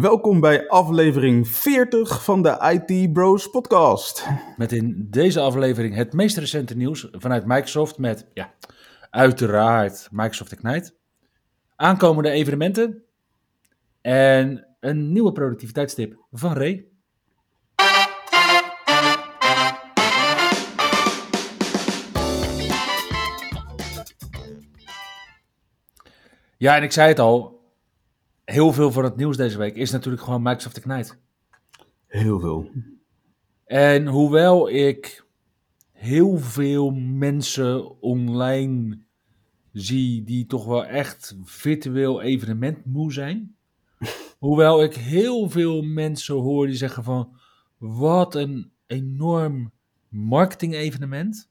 Welkom bij aflevering 40 van de IT Bros podcast. Met in deze aflevering het meest recente nieuws vanuit Microsoft met, ja, uiteraard Microsoft Ignite. Aankomende evenementen en een nieuwe productiviteitstip van Ray. Ja, en ik zei het al, heel veel van het nieuws deze week is natuurlijk gewoon Microsoft Ignite. Heel veel. En hoewel ik heel veel mensen online zie die toch wel echt virtueel evenement moe zijn. hoewel ik heel veel mensen hoor die zeggen van wat een enorm marketing evenement.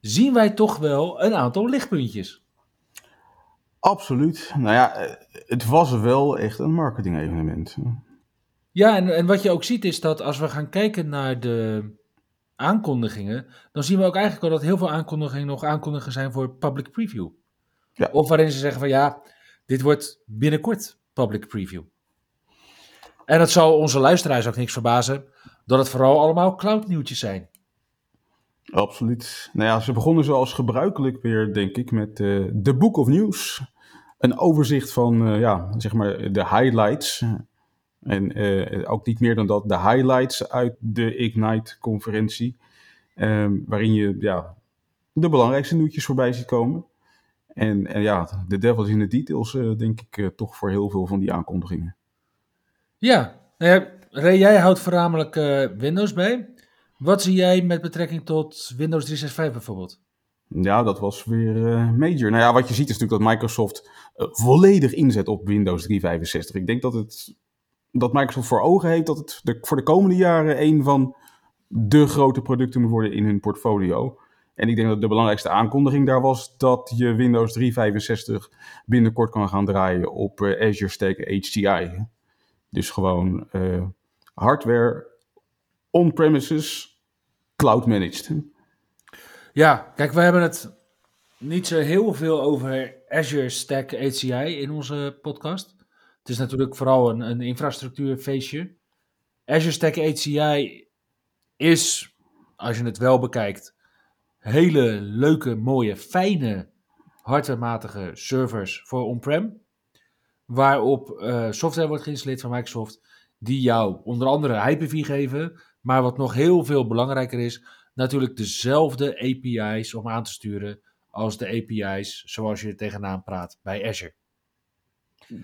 Zien wij toch wel een aantal lichtpuntjes. Absoluut. Nou ja, eh, het was wel echt een marketing evenement. Ja, en, en wat je ook ziet is dat als we gaan kijken naar de aankondigingen, dan zien we ook eigenlijk al dat heel veel aankondigingen nog aankondigingen zijn voor public preview. Ja. Of waarin ze zeggen van ja, dit wordt binnenkort public preview. En dat zal onze luisteraars ook niks verbazen, dat het vooral allemaal cloud nieuwtjes zijn. Absoluut. Nou ja, ze begonnen zoals gebruikelijk weer, denk ik, met eh, de Book of News. Een overzicht van, eh, ja, zeg maar, de highlights. En eh, ook niet meer dan dat, de highlights uit de Ignite-conferentie. Ehm, waarin je ja, de belangrijkste nieuwtjes voorbij ziet komen. En, en ja, de devil is in de details, denk ik, toch voor heel veel van die aankondigingen. Ja, Ray, jij houdt voornamelijk Windows bij. Wat zie jij met betrekking tot Windows 365 bijvoorbeeld? Ja, dat was weer eh, major. Nou ja, wat je ziet is natuurlijk dat Microsoft eh, volledig inzet op Windows 365. Ik denk dat, het, dat Microsoft voor ogen heeft dat het de, voor de komende jaren een van de grote producten moet worden in hun portfolio. En ik denk dat de belangrijkste aankondiging daar was dat je Windows 365 binnenkort kan gaan draaien op eh, Azure Stack HCI. Dus gewoon hardware on-premises, cloud managed. Ja, kijk, we hebben het niet zo heel veel over Azure Stack HCI in onze podcast. Het is natuurlijk vooral een, een infrastructuurfeestje. Azure Stack HCI is, als je het wel bekijkt, hele leuke, mooie, fijne, hardwarematige servers voor on-prem. Waarop eh, software wordt geïnstalleerd van Microsoft, die jou onder andere Hyper-V geven. Maar wat nog heel veel belangrijker is, natuurlijk dezelfde API's om aan te sturen als de API's zoals je er tegenaan praat bij Azure.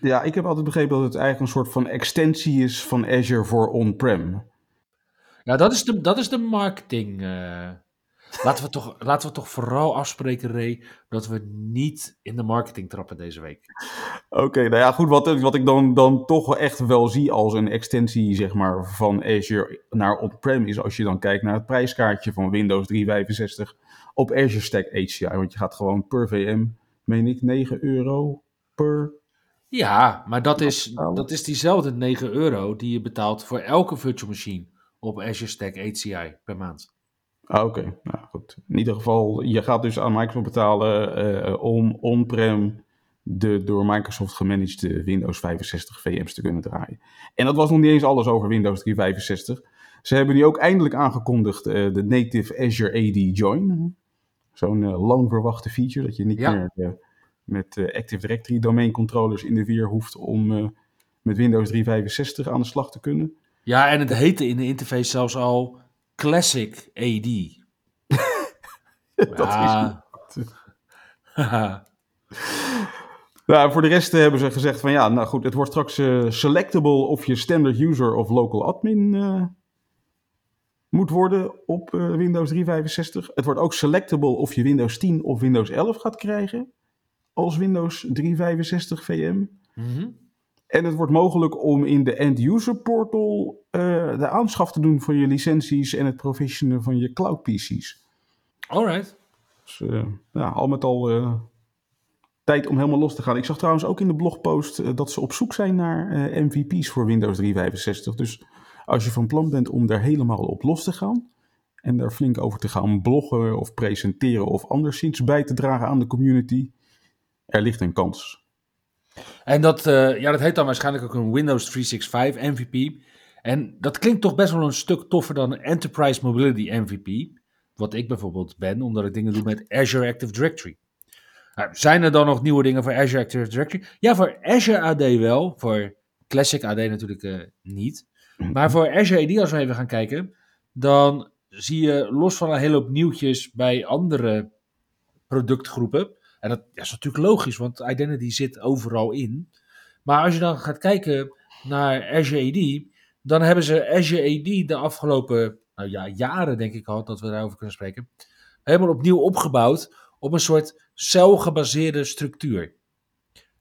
Ja, ik heb altijd begrepen dat het eigenlijk een soort van extensie is van Azure voor on-prem. Ja, dat is de, dat is de marketing. eh. Laten, we toch, laten we toch vooral afspreken, Ray, dat we niet in de marketing trappen deze week. Oké, nou ja, goed. Wat, wat ik dan, dan toch echt wel zie als een extensie zeg maar, van Azure naar on-prem is als je dan kijkt naar het prijskaartje van Windows 365 op Azure Stack HCI. Want je gaat gewoon per VM, meen ik, 9 euro per. Ja, maar dat is, dat is diezelfde 9 euro die je betaalt voor elke virtual machine op Azure Stack HCI per maand. Ah, Oké, nou goed. In ieder geval, je gaat dus aan Microsoft betalen eh, om on-prem de door Microsoft gemanaged Windows 65 VM's te kunnen draaien. En dat was nog niet eens alles over Windows 365. Ze hebben nu ook eindelijk aangekondigd eh, de native Azure AD Join. Zo'n eh, lang verwachte feature dat je niet Ja. meer eh, met eh, Active Directory domain controllers in de weer hoeft om eh, met Windows 365 aan de slag te kunnen. Ja, en het heette in de interface zelfs al Classic AD. dat is Ja. Nou, voor de rest eh, hebben ze gezegd van ja, nou goed, het wordt straks eh, selectable of je standard user of local admin eh, moet worden op Windows 365. Het wordt ook selectable of je Windows 10 of Windows 11 gaat krijgen als Windows 365 VM. En het wordt mogelijk om in de end-user portal uh, de aanschaf te doen van je licenties en het provisionen van je cloud PC's. Alright. Dus uh, ja, al met al uh, tijd om helemaal los te gaan. Ik zag trouwens ook in de blogpost dat ze op zoek zijn naar MVP's voor Windows 365. Dus als je van plan bent om daar helemaal op los te gaan en daar flink over te gaan bloggen of presenteren of anderszins bij te dragen aan de community, er ligt een kans. En dat, uh, ja, dat heet dan waarschijnlijk ook een Windows 365 MVP. En dat klinkt toch best wel een stuk toffer dan Enterprise Mobility MVP. Wat ik bijvoorbeeld ben, omdat ik dingen doe met Azure Active Directory. Nou, zijn er dan nog nieuwe dingen voor Azure Active Directory? Ja, voor Azure AD wel. Voor Classic AD natuurlijk uh, niet. Maar voor Azure AD, als we even gaan kijken, dan zie je los van een hele hoop nieuwtjes bij andere productgroepen. En dat, is natuurlijk logisch, want identity zit overal in. Maar als je dan gaat kijken naar Azure AD, dan hebben ze Azure AD de afgelopen nou ja, jaren, denk ik al, dat we daarover kunnen spreken, helemaal opnieuw opgebouwd op een soort celgebaseerde structuur.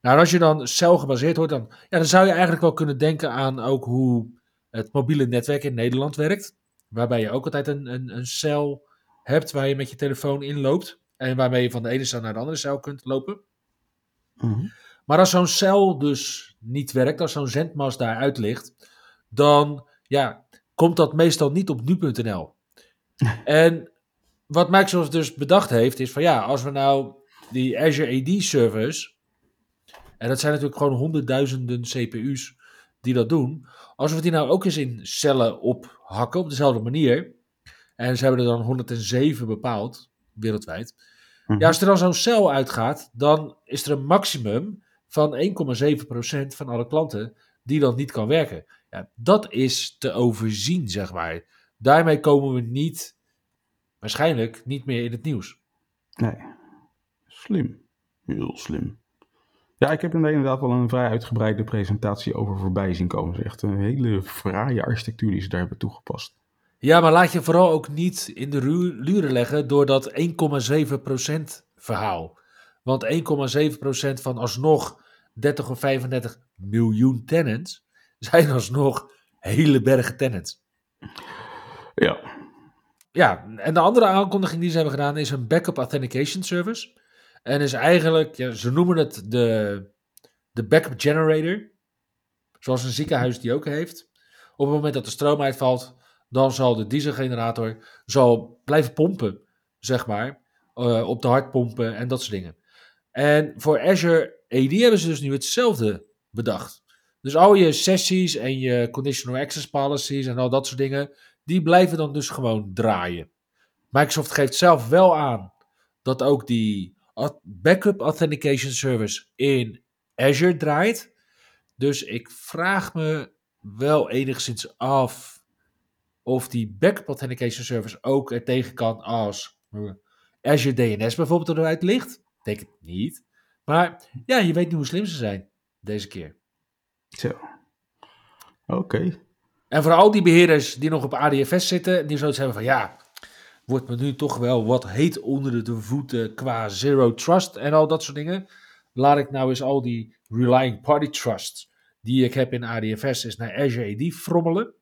Nou, als je dan celgebaseerd hoort, dan, ja, dan zou je eigenlijk wel kunnen denken aan ook hoe het mobiele netwerk in Nederland werkt. Waarbij je ook altijd een, een, een cel hebt waar je met je telefoon inloopt. En waarmee je van de ene cel naar de andere cel kunt lopen. Mhm. Maar als zo'n cel dus niet werkt, als zo'n zendmast daaruit ligt, dan ja, komt dat meestal niet op nu.nl. en wat Microsoft dus bedacht heeft, is van ja, als we nou die Azure AD servers, en dat zijn natuurlijk gewoon honderdduizenden CPU's die dat doen, als we die nou ook eens in cellen ophakken op dezelfde manier, en ze hebben er dan 107 bepaald, wereldwijd, ja, als er dan zo'n cel uitgaat, dan is er een maximum van 1,7% van alle klanten die dan niet kan werken. Ja, dat is te overzien, zeg maar. Daarmee komen we niet, waarschijnlijk niet meer in het nieuws. Nee, slim. Heel slim. Ja, ik heb er inderdaad wel een vrij uitgebreide presentatie over voorbij zien komen. Echt een hele fraaie architectuur die ze daar hebben toegepast. Ja, maar laat je vooral ook niet in de luren leggen door dat 1,7% verhaal. Want 1,7% van alsnog 30 of 35 miljoen tenants zijn alsnog hele bergen tenants. Ja. Ja, en de andere aankondiging die ze hebben gedaan is een backup authentication service. En is eigenlijk, ja, ze noemen het de, de backup generator. Zoals een ziekenhuis die ook heeft. Op het moment dat de stroom uitvalt, dan zal de dieselgenerator zal blijven pompen, zeg maar. Uh, op de hartpompen en dat soort dingen. En voor Azure AD hebben ze dus nu hetzelfde bedacht. Dus al je sessies en je conditional access policies en al dat soort dingen, die blijven dan dus gewoon draaien. Microsoft geeft zelf wel aan dat ook die backup authentication service in Azure draait. Dus ik vraag me wel enigszins af of die backup authentication service ook er tegen kan als Azure DNS bijvoorbeeld eruit ligt. Denk het niet. Maar ja, je weet niet hoe slim ze zijn deze keer. Zo. Oké. En voor al die beheerders die nog op ADFS zitten, die zoiets hebben van ja, wordt me nu toch wel wat heet onder de voeten qua zero trust en al dat soort dingen. Laat ik nou eens al die relying party trust die ik heb in ADFS is naar Azure AD frommelen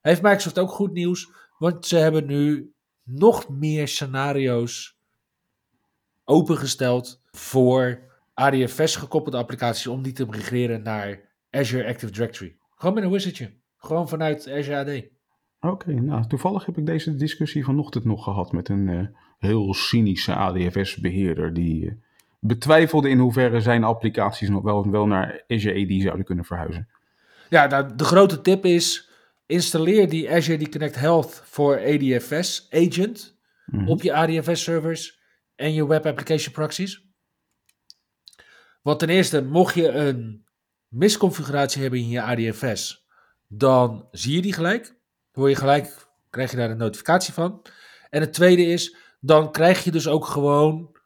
heeft Microsoft ook goed nieuws, want ze hebben nu nog meer scenario's opengesteld voor ADFS gekoppelde applicaties om die te migreren naar Azure Active Directory. Gewoon met een wizardje. Gewoon vanuit Azure AD. Oké, nou toevallig heb ik deze discussie vanochtend nog gehad met een uh, heel cynische ADFS-beheerder die uh, betwijfelde in hoeverre zijn applicaties nog wel, wel naar Azure AD zouden kunnen verhuizen. Ja, nou, de grote tip is Installeer die Azure Connect Health voor ADFS agent Mhm. op je ADFS servers en je web application proxies. Want ten eerste, mocht je een misconfiguratie hebben in je ADFS, dan zie je die gelijk. Hoor je gelijk, krijg je daar een notificatie van. En het tweede is, dan krijg je dus ook gewoon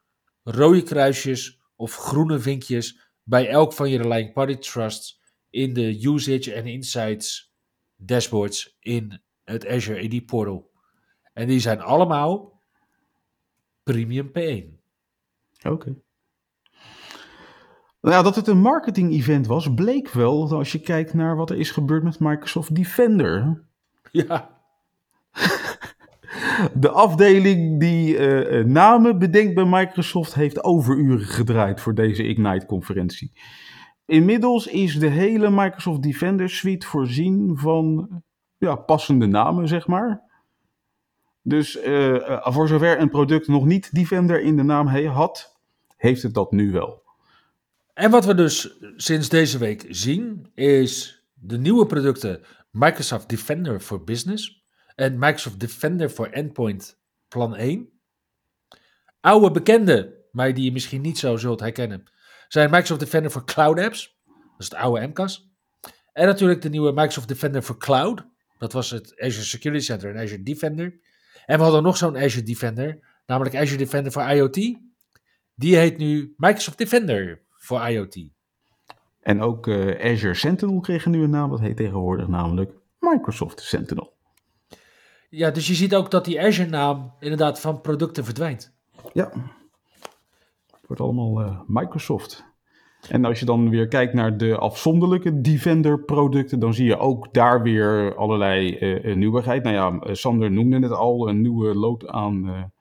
rode kruisjes of groene vinkjes bij elk van je relying party trusts in de usage en insights dashboards in het Azure AD portal. En die zijn allemaal premium P1. Oké. Nou ja, dat het een marketing-event was, bleek wel als je kijkt naar wat er is gebeurd met Microsoft Defender. Ja. De afdeling die uh, namen bedenkt bij Microsoft heeft overuren gedraaid voor deze Ignite-conferentie. Inmiddels is de hele Microsoft Defender suite voorzien van ja, passende namen, zeg maar. Dus uh, voor zover een product nog niet Defender in de naam had, heeft het dat nu wel. En wat we dus sinds deze week zien, is de nieuwe producten Microsoft Defender for Business en Microsoft Defender for Endpoint plan 1. Oude bekende, maar die je misschien niet zo zult herkennen, zijn Microsoft Defender for Cloud Apps. Dat is het oude MCAS. En natuurlijk de nieuwe Microsoft Defender for Cloud. Dat was het Azure Security Center en Azure Defender. En we hadden nog zo'n Azure Defender, namelijk Azure Defender for IoT. Die heet nu Microsoft Defender voor IoT. En ook uh, Azure Sentinel kreeg een nieuwe naam. Dat heet tegenwoordig namelijk Microsoft Sentinel. Ja, dus je ziet ook dat die Azure-naam inderdaad van producten verdwijnt. Ja, het wordt allemaal uh, Microsoft. En als je dan weer kijkt naar de afzonderlijke Defender-producten, dan zie je ook daar weer allerlei uh, nieuwigheid. Nou ja, Sander noemde het al, een nieuwe lood aan,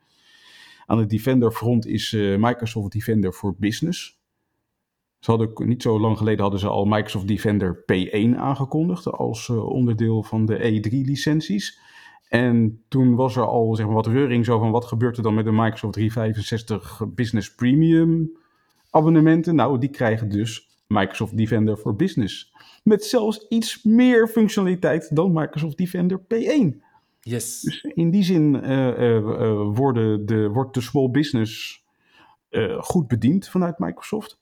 aan de Defender-front is Microsoft Defender for Business. Ze hadden, niet zo lang geleden hadden ze al Microsoft Defender P1 aangekondigd als onderdeel van de E3-licenties. En toen was er al zeg maar, wat reuring zo van wat gebeurt er dan met de Microsoft 365 Business Premium abonnementen. Nou, die krijgen dus Microsoft Defender for Business. Met zelfs iets meer functionaliteit dan Microsoft Defender P1. Yes. Dus in die zin uh, uh, worden de, wordt de small business goed bediend vanuit Microsoft.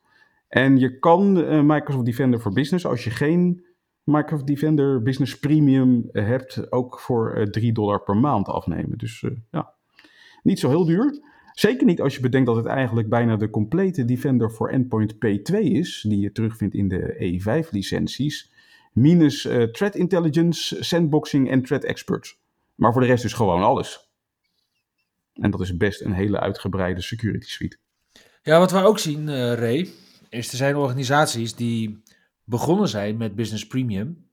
En je kan Microsoft Defender for Business, als je geen Microsoft Defender Business Premium hebt, ook voor 3 dollar per maand afnemen. Dus ja, niet zo heel duur. Zeker niet als je bedenkt dat het eigenlijk bijna de complete Defender voor Endpoint P2 is, die je terugvindt in de E5-licenties, minus uh, Threat Intelligence, Sandboxing en Threat Experts. Maar voor de rest is gewoon alles. En dat is best een hele uitgebreide security suite. Ja, wat we ook zien, Ray, is er zijn organisaties die begonnen zijn met Business Premium,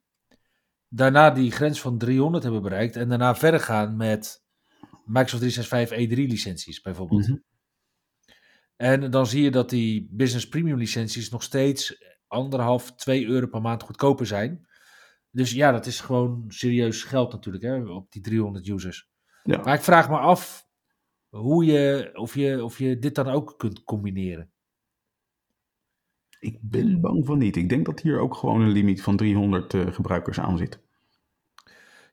daarna die grens van 300 hebben bereikt en daarna verder gaan met Microsoft 365 E3 licenties bijvoorbeeld. Mhm. En dan zie je dat die Business Premium licenties nog steeds anderhalf, 2 euro per maand goedkoper zijn. Dus ja, dat is gewoon serieus geld natuurlijk hè, op die 300 users. Ja. Maar ik vraag me af hoe je, of, je, of je dit dan ook kunt combineren. Ik ben bang van niet. Ik denk dat hier ook gewoon een limiet van 300 uh, gebruikers aan zit.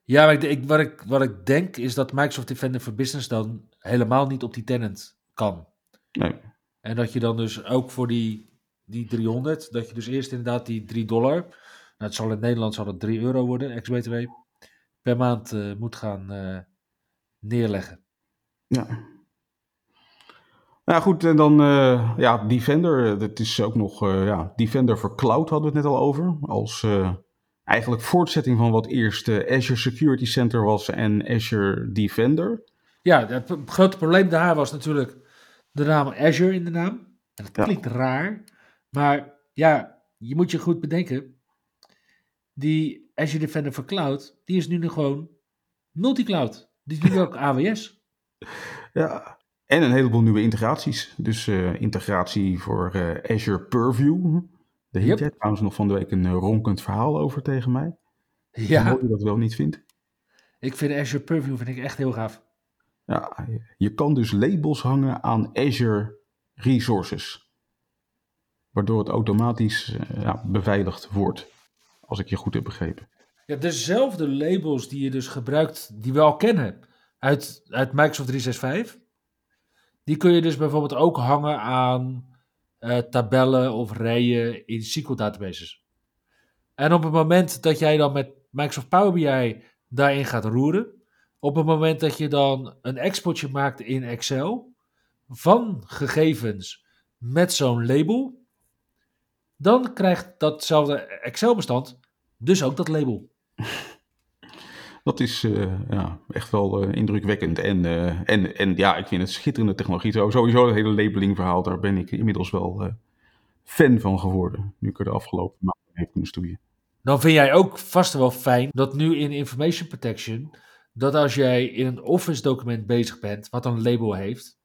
Ja, maar ik, ik, wat, ik, wat ik denk is dat Microsoft Defender for Business dan helemaal niet op die tenant kan. Nee. En dat je dan dus ook voor die, die 300, dat je dus eerst inderdaad die 3 dollar, nou het zal in Nederland zal het 3 euro worden, ex-BTW, per maand uh, moet gaan uh, neerleggen. Ja. Nou goed, en dan uh, ja, Defender. Dat is ook nog uh, ja, Defender voor Cloud hadden we het net al over. Als uh, eigenlijk voortzetting van wat eerst Azure Security Center was en Azure Defender. Ja, het grote probleem daar was natuurlijk de naam Azure in de naam. En dat klinkt ja. raar, maar ja, je moet je goed bedenken. Die Azure Defender voor Cloud, die is nu nog gewoon multicloud. Die is nu ook AWS. Ja, en een heleboel nieuwe integraties. Dus uh, integratie voor uh, Azure Purview. Daar hield jij trouwens nog van de week een uh, ronkend verhaal over tegen mij. Ja. Hoe je dat wel niet vindt. Ik vind Azure Purview vind ik echt heel gaaf. Ja, je kan dus labels hangen aan Azure Resources. Waardoor het automatisch ja, beveiligd wordt. Als ik je goed heb begrepen. Ja, dezelfde labels die je dus gebruikt, die we al kennen uit, uit Microsoft 365. Die kun je dus bijvoorbeeld ook hangen aan uh, tabellen of rijen in SQL databases. En op het moment dat jij dan met Microsoft Power BI daarin gaat roeren, op het moment dat je dan een exportje maakt in Excel van gegevens met zo'n label, dan krijgt datzelfde Excel-bestand dus ook dat label. Dat is uh, ja, echt wel uh, indrukwekkend. En, uh, en, en ja, ik vind het schitterende technologie. Sowieso het hele labeling verhaal, daar ben ik inmiddels wel fan van geworden. Nu ik er de afgelopen maanden mee heb kunnen stoeien. Dan vind jij ook vast wel fijn dat nu in Information Protection, dat als jij in een Office document bezig bent, wat een label heeft,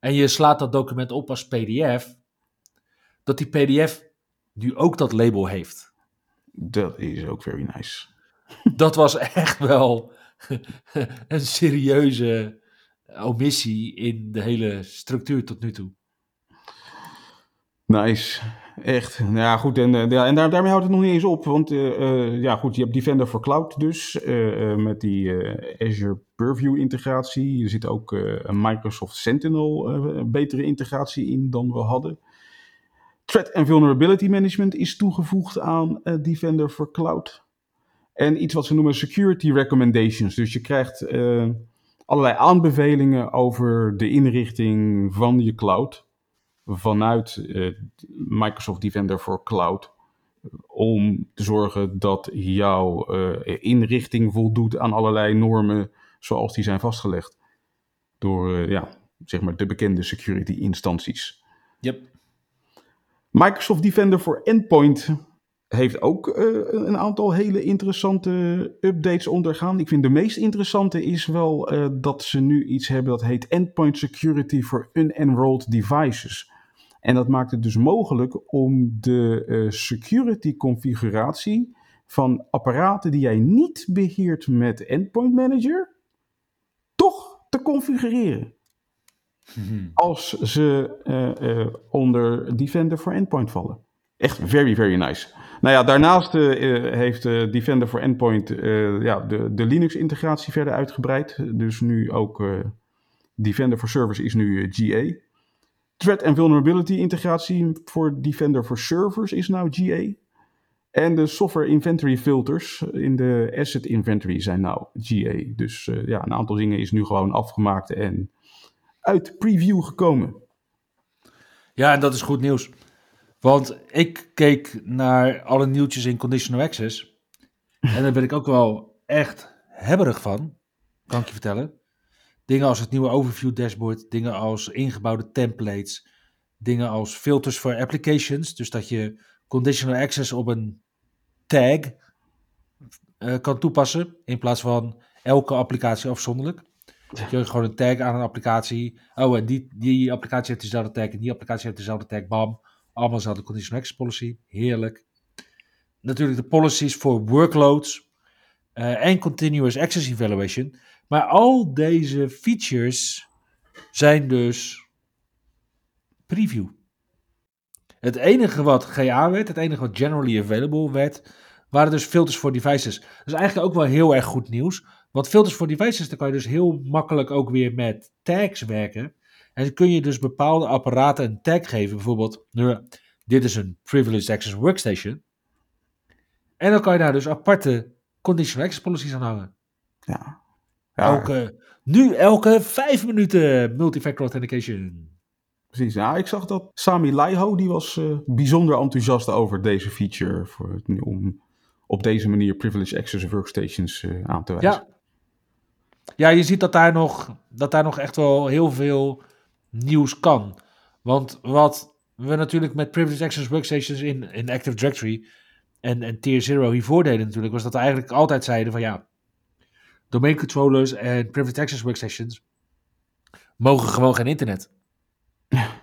en je slaat dat document op als PDF, dat die PDF nu ook dat label heeft. Dat is ook very nice. Dat was echt wel een serieuze omissie in de hele structuur tot nu toe. Nice. Echt. Nou ja, goed. En, uh, ja, en daar, daarmee houdt het nog niet eens op. Want uh, uh, ja, goed, je hebt Defender for Cloud dus. met die Azure Purview integratie. Er zit ook een Microsoft Sentinel betere integratie in dan we hadden. Threat and Vulnerability Management is toegevoegd aan Defender for Cloud. En iets wat ze noemen Security Recommendations. Dus je krijgt allerlei aanbevelingen over de inrichting van je cloud vanuit uh, Microsoft Defender for Cloud om te zorgen dat jouw uh, inrichting voldoet aan allerlei normen zoals die zijn vastgelegd door ja, zeg maar de bekende security instanties. Yep. Microsoft Defender for Endpoint heeft ook een aantal hele interessante updates ondergaan. Ik vind de meest interessante is wel dat ze nu iets hebben dat heet Endpoint Security for Unenrolled Devices. En dat maakt het dus mogelijk om de uh, security configuratie van apparaten die jij niet beheert met Endpoint Manager, toch te configureren. Hmm. Als ze onder Defender for Endpoint vallen. Echt very, very nice. Nou ja, daarnaast heeft Defender for Endpoint ja, de, de Linux-integratie verder uitgebreid. Dus nu ook Defender for Servers is nu GA. Threat and Vulnerability integratie voor Defender for Servers is nou GA. En de software inventory filters in de asset inventory zijn nou GA. Dus ja, een aantal dingen is nu gewoon afgemaakt en uit preview gekomen. Ja, en dat is goed nieuws. Want ik keek naar alle nieuwtjes in Conditional Access. en daar ben ik ook wel echt hebberig van, kan ik je vertellen. Dingen als het nieuwe overview dashboard, dingen als ingebouwde templates, dingen als filters voor applications. Dus dat je conditional access op een tag uh, kan toepassen in plaats van elke applicatie afzonderlijk. Dat je gewoon een tag aan een applicatie. Oh, en die, die applicatie heeft dezelfde tag en die applicatie heeft dezelfde tag. Bam. Allemaal dezelfde conditional access policy. Heerlijk. Natuurlijk de policies voor workloads. Uh, en continuous access evaluation. Maar al deze features zijn dus preview. Het enige wat GA werd, het enige wat generally available werd, waren dus filters voor devices. Dat is eigenlijk ook wel heel erg goed nieuws. Want filters voor devices, dan kan je dus heel makkelijk ook weer met tags werken. En dan kun je dus bepaalde apparaten een tag geven. Bijvoorbeeld, nu, dit is een Privileged Access Workstation. En dan kan je daar dus aparte conditional access policies aan hangen. Ja. ja. Elke, nu elke vijf minuten multifactor authentication. Precies, ja, ik zag dat Sami Laiho, die was uh, bijzonder enthousiast over deze feature, voor, om op deze manier privileged access workstations uh, aan te wijzen. Ja. ja, je ziet dat daar, nog, dat daar nog echt wel heel veel nieuws kan. Want wat we natuurlijk met privileged access workstations in, in Active Directory en, en Tier Zero hiervoor deden natuurlijk, was dat we eigenlijk altijd zeiden van ja, domain controllers en privileged access workstations mogen gewoon geen internet.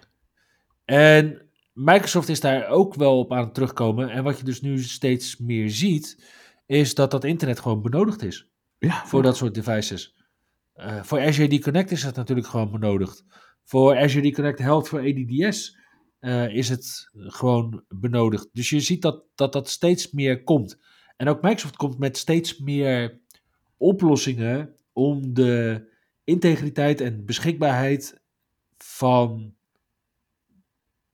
En Microsoft is daar ook wel op aan het terugkomen. En wat je dus nu steeds meer ziet, is dat dat internet gewoon benodigd is. Ja, voor dat soort devices. Uh, voor Azure Connect is dat natuurlijk gewoon benodigd. Voor Azure Connect Health voor ADDS uh, is het gewoon benodigd. Dus je ziet dat, dat dat steeds meer komt. En ook Microsoft komt met steeds meer oplossingen om de integriteit en beschikbaarheid van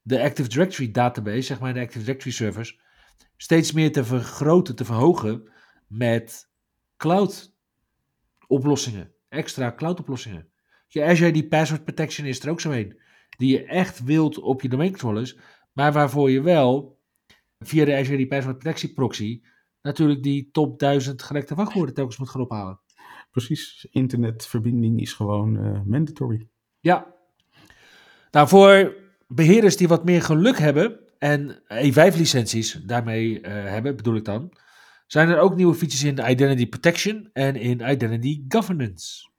de Active Directory database, zeg maar de Active Directory servers, steeds meer te vergroten, te verhogen met cloud oplossingen, extra cloud oplossingen. Je Azure die password protection is er ook zo een, die je echt wilt op je domain controllers, maar waarvoor je wel via de Azure die password protection proxy natuurlijk die top 1000 gelekte wachtwoorden telkens moet gaan ophalen. Precies, internetverbinding is gewoon uh, mandatory. Ja. Nou, voor beheerders die wat meer geluk hebben en E5-licenties daarmee uh, hebben, bedoel ik dan, zijn er ook nieuwe features in Identity Protection en in Identity Governance.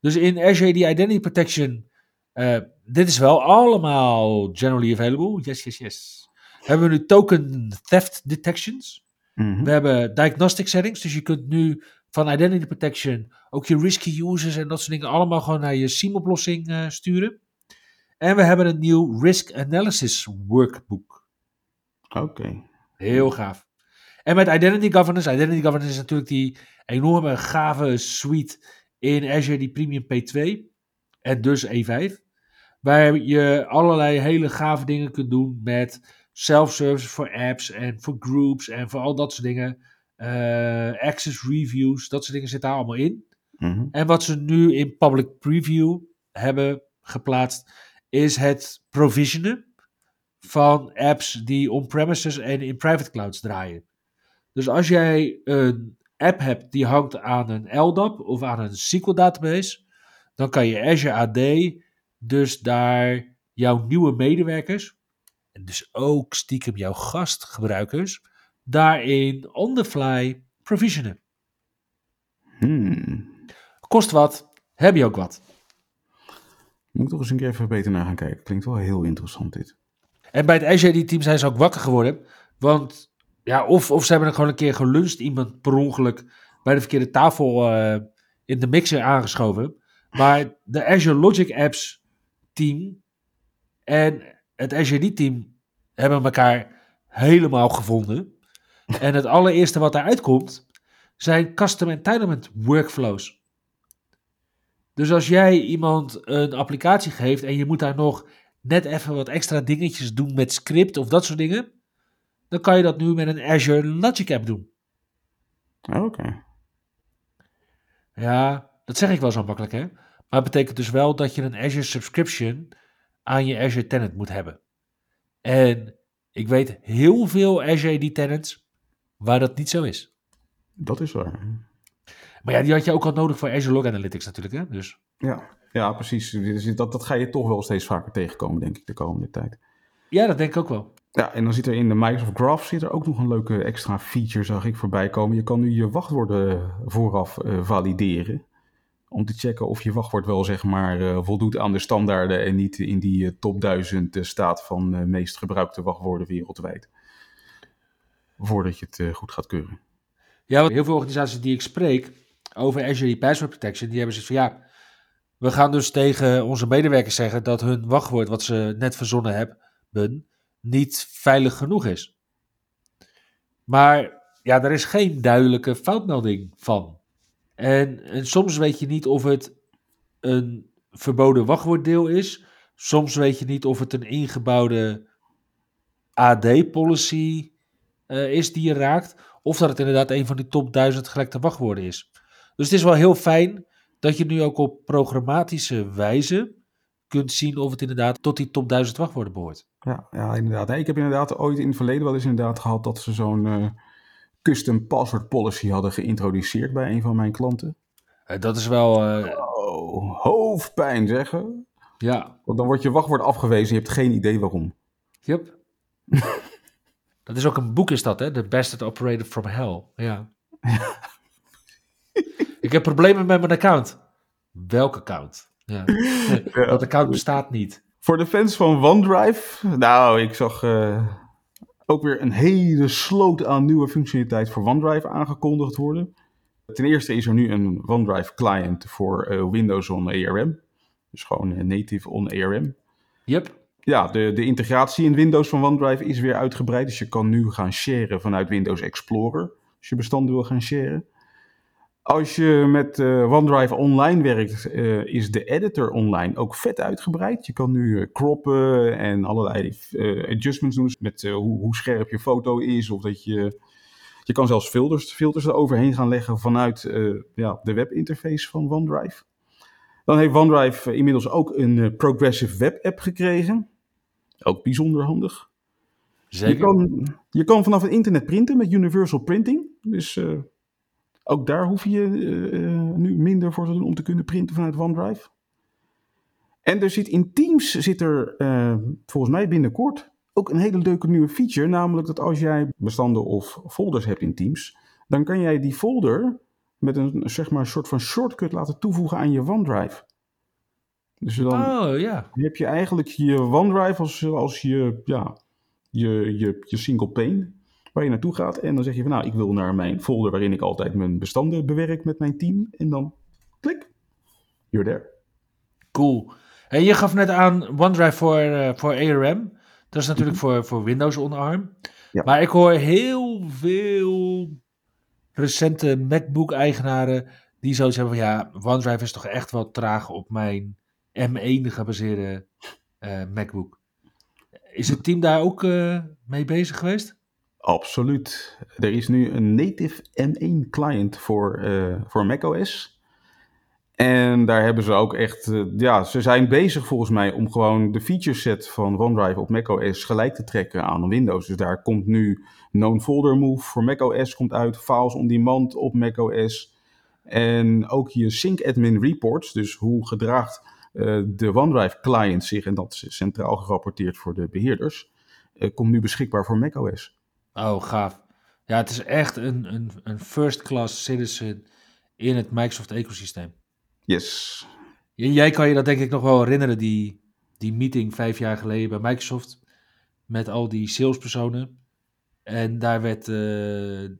Dus in Azure die Identity Protection, uh, dit is wel allemaal generally available. Yes, yes, yes. Hebben we nu token theft detections. Mhm. We hebben diagnostic settings, dus je kunt nu van Identity Protection ook je risky users en dat soort dingen allemaal gewoon naar je SIEM-oplossing uh, sturen. En we hebben een nieuw Risk Analysis Workbook. Oké. Heel gaaf. En met Identity Governance, Identity Governance is natuurlijk die enorme gave suite in Azure, die Premium P2 en dus E5. Waar je allerlei hele gave dingen kunt doen met self-service voor apps en voor groups en voor al dat soort dingen. Uh, access reviews, dat soort dingen zitten daar allemaal in. Mhm. En wat ze nu in public preview hebben geplaatst, is het provisionen van apps die on-premises en in private clouds draaien. Dus als jij een app hebt die hangt aan een LDAP of aan een SQL database, dan kan je Azure AD dus daar jouw nieuwe medewerkers, en dus ook stiekem jouw gastgebruikers, daarin on the fly provisionen. Hmm. Kost wat, heb je ook wat. Moet ik toch eens een keer even beter naar gaan kijken. Klinkt wel heel interessant dit. En bij het Azure team zijn ze ook wakker geworden. Want ja, of, of ze hebben er gewoon een keer geluncht. Iemand per ongeluk bij de verkeerde tafel uh, in de mixer aangeschoven. Maar de Azure Logic Apps team en het Azure team hebben elkaar helemaal gevonden. En het allereerste wat daaruit komt, zijn custom entitlement workflows. Dus als jij iemand een applicatie geeft en je moet daar nog net even wat extra dingetjes doen met script of dat soort dingen, dan kan je dat nu met een Azure Logic App doen. Oké. Ja, dat zeg ik wel zo makkelijk, hè? Maar het betekent dus wel dat je een Azure subscription aan je Azure tenant moet hebben. En ik weet heel veel Azure AD tenants waar dat niet zo is. Dat is waar. Maar ja, die had je ook al nodig voor Azure Log Analytics natuurlijk, hè? Dus. Ja, ja precies. Dus dat, dat ga je toch wel steeds vaker tegenkomen, denk ik, de komende tijd. Ja, dat denk ik ook wel. Ja, en dan zit er in de Microsoft Graph zit er ook nog een leuke extra feature, zag ik voorbij komen. Je kan nu je wachtwoorden vooraf uh, valideren. Om te checken of je wachtwoord wel zeg maar uh, voldoet aan de standaarden en niet in die top 1000 staat van meest gebruikte wachtwoorden wereldwijd. Voordat je het goed gaat keuren. Ja, heel veel organisaties die ik spreek over Azure Password Protection, die hebben zoiets van ja, we gaan dus tegen onze medewerkers zeggen dat hun wachtwoord wat ze net verzonnen hebben, niet veilig genoeg is. Maar ja, er is geen duidelijke foutmelding van. En, soms weet je niet of het een verboden wachtwoorddeel is. Soms weet je niet of het een ingebouwde AD-policy uh, is die je raakt. Of dat het inderdaad een van die top 1000 gelekte wachtwoorden is. Dus het is wel heel fijn dat je nu ook op programmatische wijze kunt zien of het inderdaad tot die top 1000 wachtwoorden behoort. Ja, ja inderdaad. Ik heb inderdaad ooit in het verleden wel eens inderdaad gehad dat ze zo'n uh, custom password policy hadden geïntroduceerd bij een van mijn klanten. Uh, dat is wel... Uh... Oh, hoofdpijn zeggen. Ja. Want dan wordt je wachtwoord afgewezen, je hebt geen idee waarom. Yep. dat is ook een boek is dat, hè? The Bastard Operator from Hell. Ja. ik heb problemen met mijn account. Welk account? Ja. ja. Dat account bestaat niet. Voor de fans van OneDrive, nou, ik zag uh, ook weer een hele sloot aan nieuwe functionaliteit voor OneDrive aangekondigd worden. Ten eerste is er nu een OneDrive client voor uh, Windows on ARM. Dus gewoon uh, native on ARM. Yep. Ja, de, de integratie in Windows van OneDrive is weer uitgebreid. Dus je kan nu gaan sharen vanuit Windows Explorer. Als je bestanden wil gaan sharen. Als je met uh, OneDrive online werkt, uh, is de editor online ook vet uitgebreid. Je kan nu uh, croppen en allerlei adjustments doen met hoe, hoe, scherp je foto is. Of dat je, je kan zelfs filters, filters eroverheen gaan leggen vanuit ja, de webinterface van OneDrive. Dan heeft OneDrive inmiddels ook een Progressive Web app gekregen. Ook bijzonder handig. Zeker. Je kan, je kan vanaf het internet printen met Universal Printing. Dus ook daar hoef je uh, nu minder voor te doen om te kunnen printen vanuit OneDrive. En er zit in Teams zit er uh, volgens mij binnenkort ook een hele leuke nieuwe feature. Namelijk dat als jij bestanden of folders hebt in Teams, dan kan jij die folder met een zeg maar, soort van shortcut laten toevoegen aan je OneDrive. Dus dan oh, ja. heb je eigenlijk je OneDrive als, als je, ja, je, je, je single pane waar je naartoe gaat. En dan zeg je van nou, ik wil naar mijn folder waarin ik altijd mijn bestanden bewerk met mijn team. En dan klik, you're there. Cool. En je gaf net aan OneDrive voor, uh, voor ARM. Dat is natuurlijk mhm. voor, voor Windows on ARM. Ja. Maar ik hoor heel veel recente MacBook-eigenaren die zoiets hebben van ja, OneDrive is toch echt wel traag op mijn M1 gebaseerde uh, MacBook. Is het team daar ook uh, mee bezig geweest? Absoluut. Er is nu een native M1 client voor, uh, voor macOS. En daar hebben ze ook echt, ja, ze zijn bezig volgens mij om gewoon de feature set van OneDrive op macOS gelijk te trekken aan Windows. Dus daar komt nu Known Folder Move voor macOS komt uit, Files on Demand op macOS. En ook je Sync Admin Reports, dus hoe gedraagt uh, de OneDrive client zich, en dat is centraal gerapporteerd voor de beheerders, komt nu beschikbaar voor macOS. Oh, gaaf. Ja, het is echt een, een, een first-class citizen in het Microsoft-ecosysteem. Yes. Jij kan je dat denk ik nog wel herinneren, die, die meeting vijf jaar geleden bij Microsoft. Met al die salespersonen. En daar werd uh,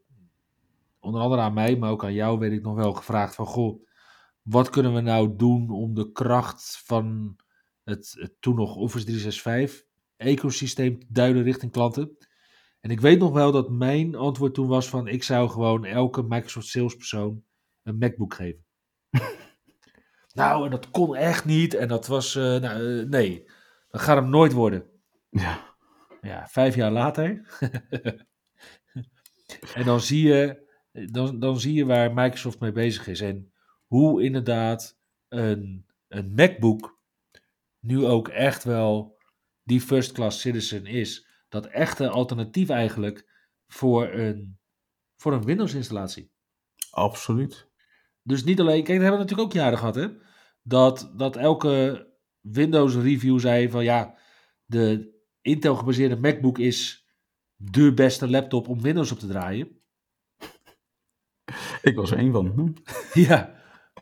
onder andere aan mij, maar ook aan jou, werd ik nog wel gevraagd van... Goh, wat kunnen we nou doen om de kracht van het, het toen nog Office 365 ecosysteem te duiden richting klanten? En ik weet nog wel dat mijn antwoord toen was van ik zou gewoon elke Microsoft salespersoon een MacBook geven. nou, en dat kon echt niet. En dat was, uh, nou, uh, nee, dat gaat hem nooit worden. Ja. Ja, vijf jaar later. en dan zie, je, dan, dan zie je waar Microsoft mee bezig is. En hoe inderdaad een, een MacBook nu ook echt wel die first class citizen is. Dat echte alternatief eigenlijk voor een, voor een Windows installatie. Absoluut. Dus niet alleen, kijk, dat hebben we natuurlijk ook jaren gehad, hè. Dat, dat elke Windows review zei van ja, de Intel gebaseerde MacBook is de beste laptop om Windows op te draaien. Ik was er één van. Ja,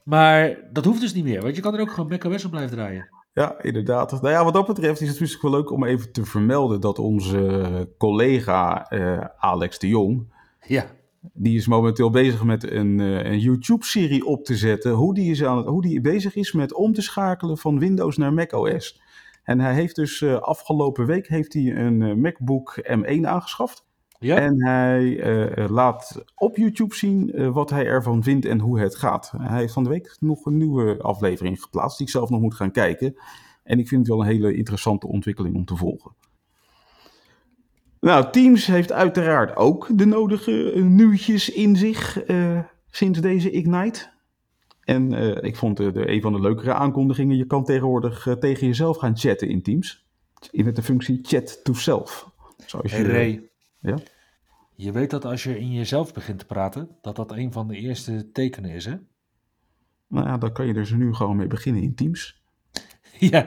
maar dat hoeft dus niet meer, want je kan er ook gewoon macOS op blijven draaien. Ja, inderdaad. Nou ja, wat dat betreft is het natuurlijk wel leuk om even te vermelden dat onze collega uh, Alex de Jong, ja. die is momenteel bezig met een, uh, een YouTube-serie op te zetten, hoe die, is aan het, hoe die bezig is met om te schakelen van Windows naar macOS. En hij heeft dus uh, afgelopen week heeft hij een MacBook M1 aangeschaft. Ja. En hij uh, laat op YouTube zien uh, wat hij ervan vindt en hoe het gaat. Hij heeft van de week nog een nieuwe aflevering geplaatst die ik zelf nog moet gaan kijken. En ik vind het wel een hele interessante ontwikkeling om te volgen. Nou, Teams heeft uiteraard ook de nodige nieuwtjes in zich uh, sinds deze Ignite. En ik vond de, een van de leukere aankondigingen, je kan tegenwoordig tegen jezelf gaan chatten in Teams. Met de functie chat to self. Zoals je, hey ja? Je weet dat als je in jezelf begint te praten, dat dat een van de eerste tekenen is, hè? Nou ja, dan kan je er dus nu gewoon mee beginnen in Teams. Ja,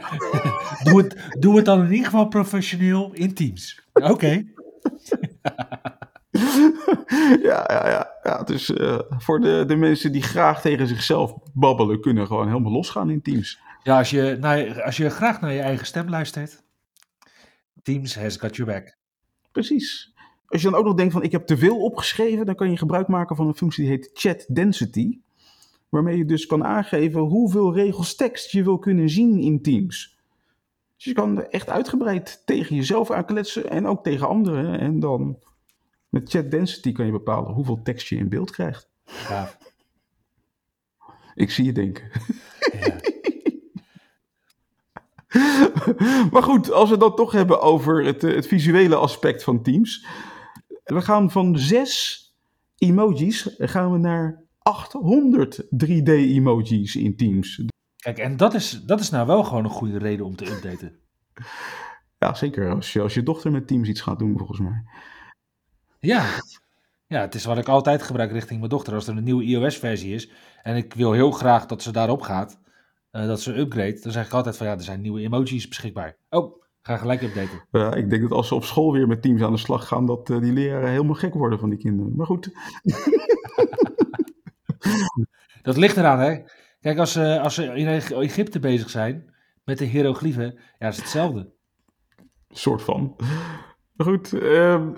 doe het, doe het dan in ieder geval professioneel in Teams. Oké. ja, ja, ja, ja. Dus uh, voor de, de mensen die graag tegen zichzelf babbelen, kunnen gewoon helemaal losgaan in Teams. Ja, als je, naar, als je graag naar je eigen stem luistert, Teams has got your back. Precies. Als je dan ook nog denkt van ik heb te veel opgeschreven, dan kan je gebruik maken van een functie die heet chat density. Waarmee je dus kan aangeven hoeveel regels tekst je wil kunnen zien in Teams. Dus je kan echt uitgebreid tegen jezelf aankletsen en ook tegen anderen. En dan met chat density kan je bepalen hoeveel tekst je in beeld krijgt. Ja. Ik zie je denken. Ja. maar goed, als we het dan toch hebben over het, het visuele aspect van Teams. We gaan van zes emojis gaan we naar 800 3D-emojis in Teams. Kijk, en dat is, dat is nou wel gewoon een goede reden om te updaten. Ja, zeker als je, als je dochter met Teams iets gaat doen, volgens mij. Ja. ja, het is wat ik altijd gebruik richting mijn dochter. Als er een nieuwe iOS-versie is en ik wil heel graag dat ze daarop gaat, eh, dat ze upgrade, dan zeg ik altijd van ja, er zijn nieuwe emojis beschikbaar. Oh, ga gelijk updaten. Ja, ik denk dat als ze op school weer met teams aan de slag gaan, dat eh, die leraren helemaal gek worden van die kinderen. Maar goed. Dat ligt eraan, hè. Kijk, als ze, als ze in Egypte bezig zijn met de hieroglyphen, ja, is hetzelfde. soort van. Maar goed, ehm,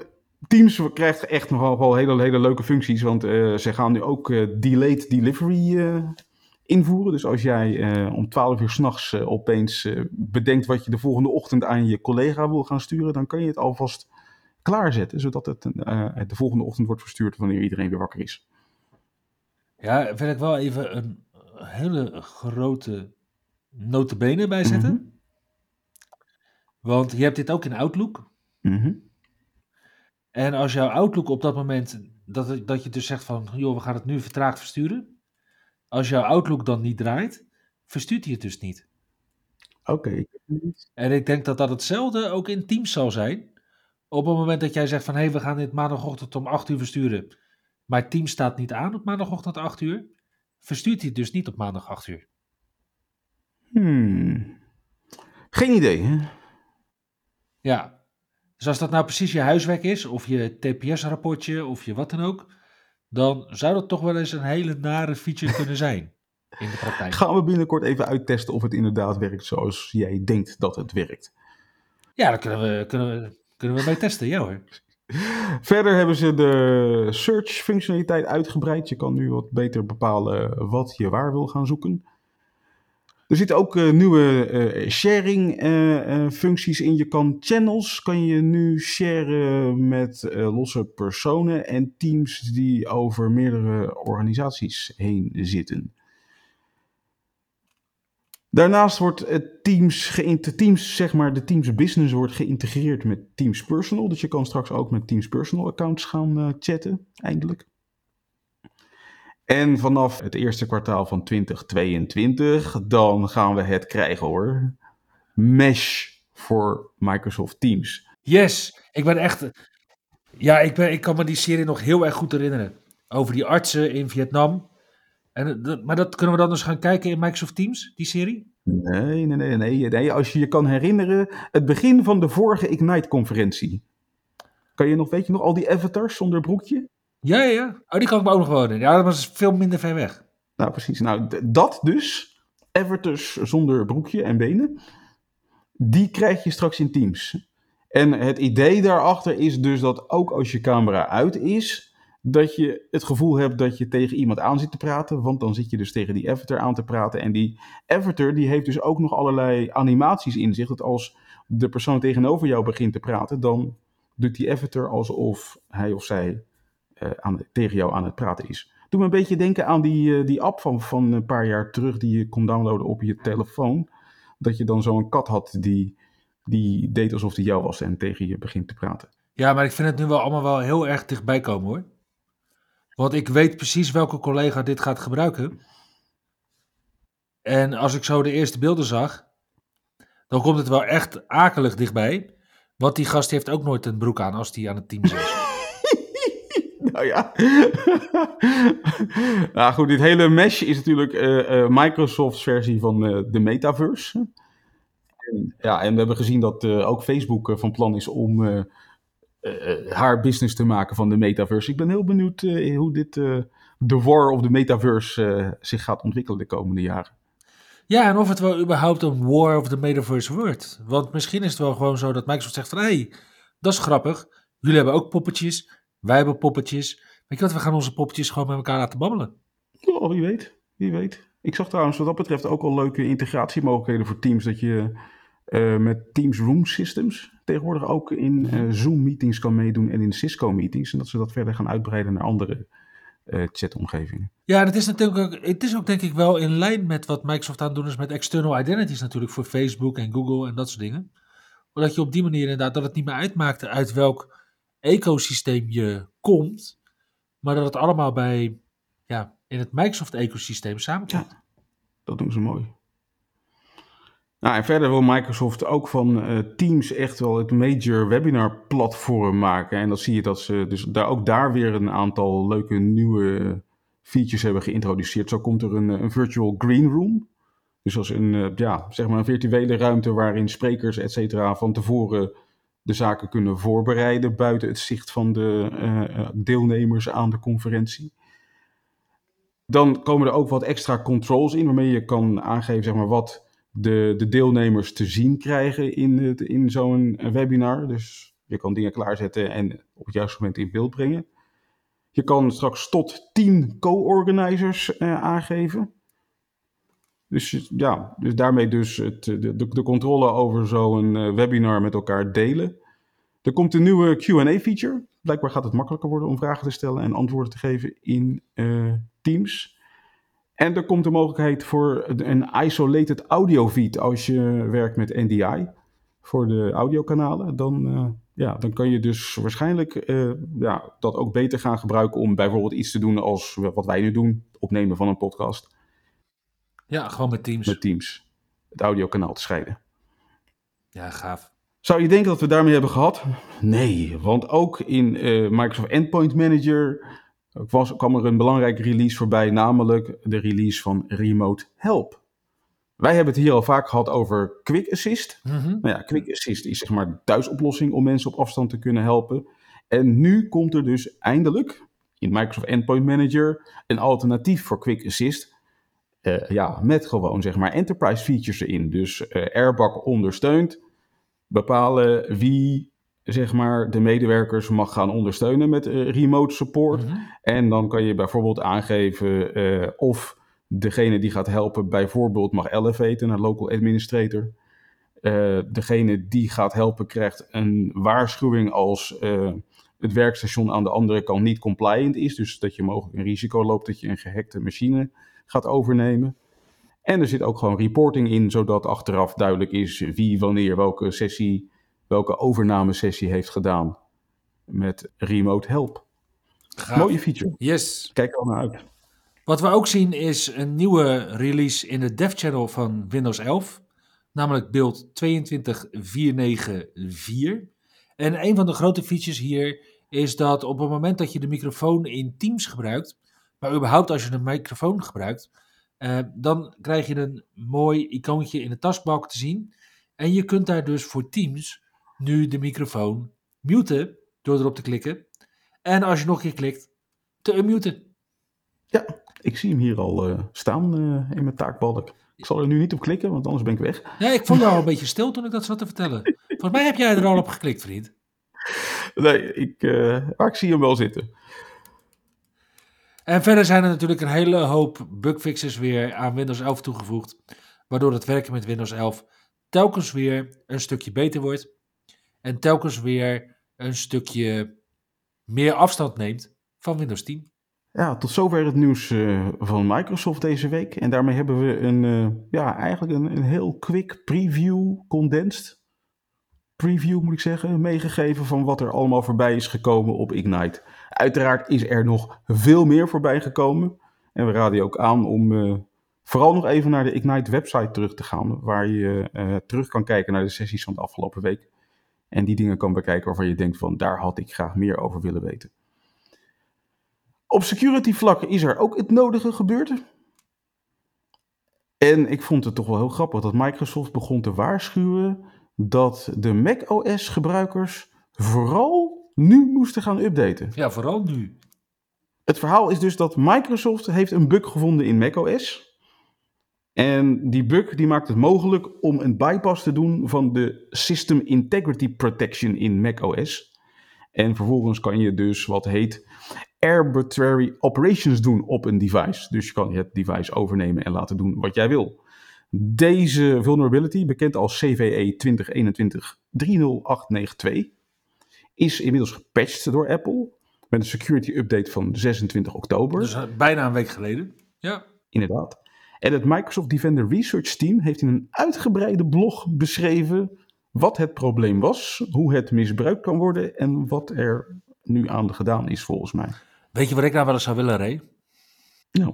Teams krijgt echt nogal wel hele, hele leuke functies, want eh, ze gaan nu ook eh, delayed delivery eh, invoeren. Dus als jij eh, om 12 uur s'nachts uh, opeens eh, bedenkt wat je de volgende ochtend aan je collega wil gaan sturen, dan kan je het alvast klaarzetten, zodat het de volgende ochtend wordt verstuurd wanneer iedereen weer wakker is. Ja, wil ik wel even een hele grote notabene bijzetten. Mhm. Want je hebt dit ook in Outlook. Mhm. En als jouw Outlook op dat moment, dat, dat je dus zegt van, joh, we gaan het nu vertraagd versturen. Als jouw Outlook dan niet draait, verstuurt hij het dus niet. Oké. En ik denk dat dat hetzelfde ook in Teams zal zijn. Op het moment dat jij zegt van, hé, hey, we gaan dit maandagochtend om 8 uur versturen. Maar Teams staat niet aan op maandagochtend 8 uur. Verstuurt hij het dus niet op maandag 8 uur. Hmm. Geen idee, hè? Ja. Dus als dat nou precies je huiswerk is, of je TPS-rapportje, of je wat dan ook, dan zou dat toch wel eens een hele nare feature kunnen zijn in de praktijk. Gaan we binnenkort even uittesten of het inderdaad werkt zoals jij denkt dat het werkt. Ja, daar kunnen we, kunnen we, kunnen we mee testen, ja hoor. Verder hebben ze de search functionaliteit uitgebreid. Je kan nu wat beter bepalen wat je waar wil gaan zoeken. Er zitten ook eh, nieuwe eh, sharing eh, functies in. Je kan channels kan je nu sharen met losse personen en teams die over meerdere organisaties heen zitten. Daarnaast wordt het Teams, teams, zeg maar, de Teams Business wordt geïntegreerd met Teams Personal. Dus je kan straks ook met Teams Personal accounts gaan chatten, eindelijk. En vanaf het eerste kwartaal van 2022, dan gaan we het krijgen hoor. Mesh voor Microsoft Teams. Yes, ik ben echt. Ja, ik, ben, ik kan me die serie nog heel erg goed herinneren. Over die artsen in Vietnam. En, maar dat kunnen we dan dus gaan kijken in Microsoft Teams, die serie? Nee, nee, nee, nee, nee. Als je je kan herinneren, het begin van de vorige Ignite-conferentie. Kan je nog, weet je nog, al die avatars zonder broekje? Ja, ja, ja. Oh, die kan ik ook nog herinneren. Ja, dat was veel minder ver weg. Nou, precies. Nou, dat dus, avatars zonder broekje en benen, die krijg je straks in Teams. En het idee daarachter is dus dat ook als je camera uit is, dat je het gevoel hebt dat je tegen iemand aan zit te praten, want dan zit je dus tegen die avatar aan te praten. En die avatar die heeft dus ook nog allerlei animaties in zich, dat als de persoon tegenover jou begint te praten, dan doet die avatar alsof hij of zij aan, tegen jou aan het praten is. Doe me een beetje denken aan die, eh, die app van, van een paar jaar terug die je kon downloaden op je telefoon. Dat je dan zo'n kat had die, die deed alsof die jou was en tegen je begint te praten. Ja, maar ik vind het nu wel allemaal wel heel erg dichtbij komen hoor. Want ik weet precies welke collega dit gaat gebruiken. En als ik zo de eerste beelden zag, dan komt het wel echt akelig dichtbij. Want die gast heeft ook nooit een broek aan als die aan het team is. Nou ja. nou goed, dit hele mesh is natuurlijk eh, eh, Microsoft's versie van eh, de metaverse. En, ja, en we hebben gezien dat ook Facebook van plan is om haar business te maken van de metaverse. Ik ben heel benieuwd hoe dit, de war of de metaverse zich gaat ontwikkelen de komende jaren. Ja, en of het wel überhaupt een war of the metaverse wordt. Want misschien is het wel gewoon zo dat Microsoft zegt van... hé, hey, dat is grappig. Jullie hebben ook poppetjes. Wij hebben poppetjes. Weet je wat, we gaan onze poppetjes gewoon met elkaar laten babbelen. Oh, wie weet, wie weet. Ik zag trouwens wat dat betreft ook al leuke integratiemogelijkheden voor Teams. Dat je eh, met Teams Room Systems tegenwoordig ook in eh, Zoom-meetings kan meedoen en in Cisco-meetings. En dat ze dat verder gaan uitbreiden naar andere eh, chatomgevingen. Ja, het is natuurlijk ook, het is ook denk ik wel in lijn met wat Microsoft aan het doen is met external identities natuurlijk voor Facebook en Google en dat soort dingen. Omdat je op die manier inderdaad, dat het niet meer uitmaakt uit welk ecosysteem je komt, maar dat het allemaal bij, ja, in het Microsoft-ecosysteem samenkomt. Dat doen ze mooi. Nou, en verder wil Microsoft ook van eh, Teams echt wel het major webinar platform maken. En dan zie je dat ze dus daar ook daar weer een aantal leuke nieuwe features hebben geïntroduceerd. Zo komt er een, een virtual green room. Dus als een, eh, ja, zeg maar een virtuele ruimte waarin sprekers, et cetera, van tevoren de zaken kunnen voorbereiden buiten het zicht van de eh, eh, deelnemers aan de conferentie. Dan komen er ook wat extra controls in, waarmee je kan aangeven zeg maar, wat de, de deelnemers te zien krijgen in, in zo'n webinar. Dus je kan dingen klaarzetten en op het juiste moment in beeld brengen. Je kan straks tot 10 co-organizers eh, aangeven. Dus ja, dus daarmee dus het, de, de, de controle over zo'n eh, webinar met elkaar delen. Er komt een nieuwe Q&A-feature. Blijkbaar gaat het makkelijker worden om vragen te stellen en antwoorden te geven in uh, Teams. En er komt de mogelijkheid voor een isolated audio feed als je werkt met NDI voor de audiokanalen. Dan, uh, ja, dan kan je dus waarschijnlijk ja, dat ook beter gaan gebruiken om bijvoorbeeld iets te doen als wat wij nu doen, opnemen van een podcast. Ja, gewoon met Teams. Met Teams. Het audiokanaal te scheiden. Ja, gaaf. Zou je denken dat we daarmee hebben gehad? Nee, want ook in uh, Microsoft Endpoint Manager was, kwam er een belangrijke release voorbij, namelijk de release van Remote Help. Wij hebben het hier al vaak gehad over Quick Assist. Mm -hmm. Nou ja, Quick Assist is zeg maar de thuisoplossing om mensen op afstand te kunnen helpen. En nu komt er dus eindelijk in Microsoft Endpoint Manager een alternatief voor Quick Assist. Uh, ja, met gewoon zeg maar enterprise features erin. Dus uh, Airbag ondersteunt bepalen wie zeg maar de medewerkers mag gaan ondersteunen met uh, remote support. Mhm. Mm -hmm. En dan kan je bijvoorbeeld aangeven of degene die gaat helpen bijvoorbeeld mag elevaten naar local administrator. Degene die gaat helpen krijgt een waarschuwing als het werkstation aan de andere kant niet compliant is. Dus dat je mogelijk een risico loopt dat je een gehackte machine gaat overnemen. En er zit ook gewoon reporting in, zodat achteraf duidelijk is wie wanneer welke sessie, welke overnamesessie heeft gedaan met remote help. Gaaf. Mooie feature. Yes. Kijk er al naar uit. Wat we ook zien is een nieuwe release in de dev channel van Windows 11, namelijk beeld 22494. En een van de grote features hier is dat op het moment dat je de microfoon in Teams gebruikt, maar überhaupt als je een microfoon gebruikt, uh, dan krijg je een mooi icoontje in de taskbalk te zien. En je kunt daar dus voor Teams nu de microfoon muten door erop te klikken. En als je nog een keer klikt, te unmuten. Ja, ik zie hem hier al uh, staan uh, in mijn taakbalk. Ik zal er nu niet op klikken, want anders ben ik weg. Ja, ik vond jou al een beetje stil toen ik dat zat te vertellen. Volgens mij heb jij er al op geklikt, vriend. Nee, ik, uh, ik zie hem wel zitten. En verder zijn er natuurlijk een hele hoop bugfixes weer aan Windows 11 toegevoegd. Waardoor het werken met Windows 11 telkens weer een stukje beter wordt. En telkens weer een stukje meer afstand neemt van Windows 10. Ja, tot zover het nieuws uh, van Microsoft deze week. En daarmee hebben we een, uh, ja, eigenlijk een, een heel quick preview, condensed preview moet ik zeggen, meegegeven van wat er allemaal voorbij is gekomen op Ignite. Uiteraard is er nog veel meer voorbij gekomen. En we raden je ook aan om uh, vooral nog even naar de Ignite website terug te gaan. Waar je uh, terug kan kijken naar de sessies van de afgelopen week. En die dingen kan bekijken waarvan je denkt van daar had ik graag meer over willen weten. Op security vlak is er ook het nodige gebeurd. En ik vond het toch wel heel grappig dat Microsoft begon te waarschuwen dat de macOS gebruikers vooral nu moesten gaan updaten. Ja, vooral nu. Het verhaal is dus dat Microsoft heeft een bug gevonden in macOS. En die bug die maakt het mogelijk om een bypass te doen van de System Integrity Protection in macOS. En vervolgens kan je dus wat heet arbitrary operations doen op een device. Dus je kan het device overnemen en laten doen wat jij wil. Deze vulnerability, bekend als CVE 2021-30892, is inmiddels gepatcht door Apple met een security update van 26 oktober. Dus uh, bijna een week geleden. Ja. Inderdaad. En het Microsoft Defender Research Team heeft in een uitgebreide blog beschreven wat het probleem was, hoe het misbruikt kan worden en wat er nu aan gedaan is volgens mij. Weet je wat ik nou wel eens zou willen, Ray? Nou.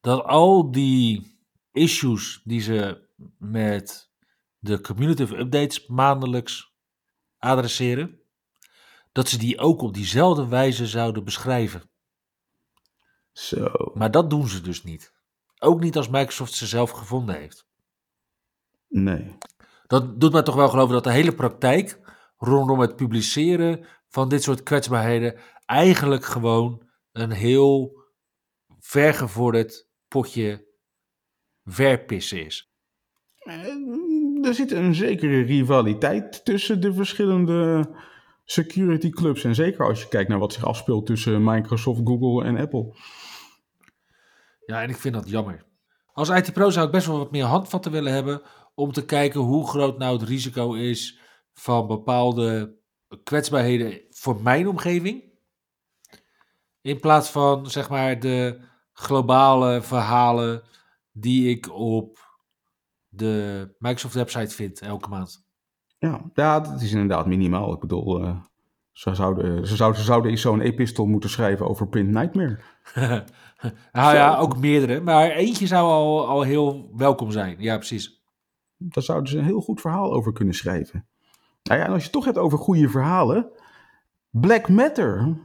Dat al die issues die ze met de cumulative updates maandelijks adresseren, dat ze die ook op diezelfde wijze zouden beschrijven. Zo. Maar dat doen ze dus niet. Ook niet als Microsoft ze zelf gevonden heeft. Nee. Dat doet mij toch wel geloven dat de hele praktijk rondom het publiceren van dit soort kwetsbaarheden eigenlijk gewoon een heel vergevorderd potje verpissen is. Eh, er zit een zekere rivaliteit tussen de verschillende security clubs. En zeker als je kijkt naar wat zich afspeelt tussen Microsoft, Google en Apple. Ja, en ik vind dat jammer. Als IT Pro zou ik best wel wat meer handvatten willen hebben om te kijken hoe groot nou het risico is van bepaalde kwetsbaarheden voor mijn omgeving. In plaats van zeg maar de globale verhalen die ik op de Microsoft website vind elke maand. Ja, ja dat is inderdaad minimaal. Ik bedoel, uh, ze, zouden, ze, zouden, ze zouden zo'n epistel moeten schrijven over Print Nightmare. nou ja, ook meerdere. Maar eentje zou al, al heel welkom zijn. Ja, precies. Daar zouden ze een heel goed verhaal over kunnen schrijven. Nou ja, en als je het toch hebt over goede verhalen. Black Matter,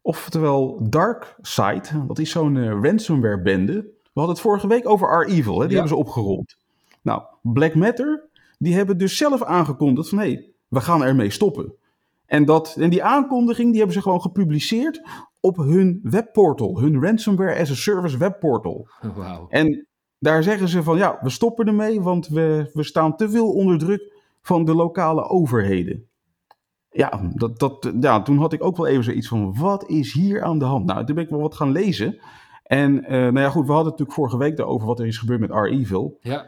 oftewel Dark Side, dat is zo'n uh, ransomware bende. We hadden het vorige week over R-Evil, die hebben ze opgerold. Nou, Black Matter, die hebben dus zelf aangekondigd van hé, hey, we gaan ermee stoppen. En, dat, en die aankondiging die hebben ze gewoon gepubliceerd op hun webportal, hun Ransomware as a Service webportal. Wow. En daar zeggen ze van ja, we stoppen ermee, want we, we staan te veel onder druk van de lokale overheden. Ja, dat, dat, ja, toen had ik ook wel even zoiets van, wat is hier aan de hand? Nou, toen ben ik wel wat gaan lezen. En uh, nou ja, goed, we hadden het natuurlijk vorige week over wat er is gebeurd met R-Evil. Ja.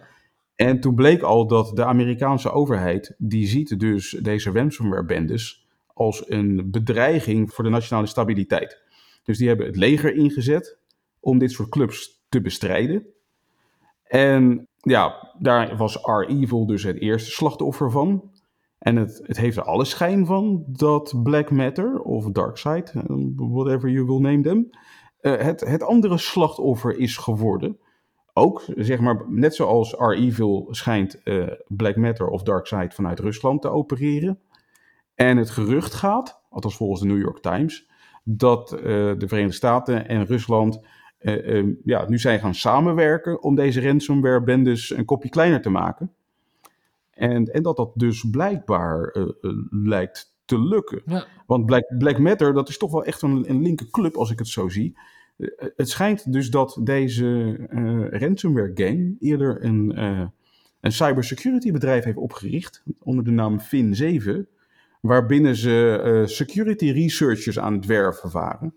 En toen bleek al dat de Amerikaanse overheid, die ziet dus deze ransomware-bendes als een bedreiging voor de nationale stabiliteit. Dus die hebben het leger ingezet om dit soort clubs te bestrijden. En ja, daar was R-Evil dus het eerste slachtoffer van. En het, het heeft er alle schijn van dat Black Matter of Darkseid, eh, whatever you will name them, uh, het, het andere slachtoffer is geworden. Ook, zeg maar, net zoals R-Evil schijnt uh, Black Matter of Darkseid vanuit Rusland te opereren. En het gerucht gaat, althans volgens de New York Times, dat de Verenigde Staten en Rusland uh, ja, nu zijn gaan samenwerken om deze ransomware-bendes een kopje kleiner te maken. En, en dat dat dus blijkbaar lijkt te lukken. Ja. Want Black, Black Matter, dat is toch wel echt een, een linker club als ik het zo zie. Het schijnt dus dat deze ransomware gang eerder een, een cybersecurity bedrijf heeft opgericht onder de naam Fin7. Waarbinnen ze security researchers aan het werven waren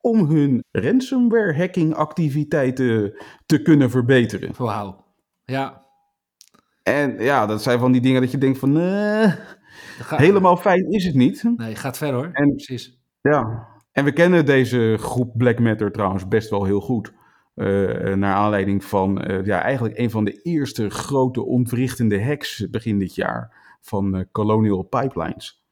om hun ransomware hacking activiteiten te kunnen verbeteren. Wauw. Ja. En ja, dat zijn van die dingen dat je denkt van, helemaal fijn is het niet. Nee, gaat ver hoor. En, Precies. Ja, en we kennen deze groep Black Matter trouwens best wel heel goed. Uh, naar aanleiding van uh, ja, eigenlijk een van de eerste grote ontwrichtende hacks begin dit jaar van Colonial Pipelines.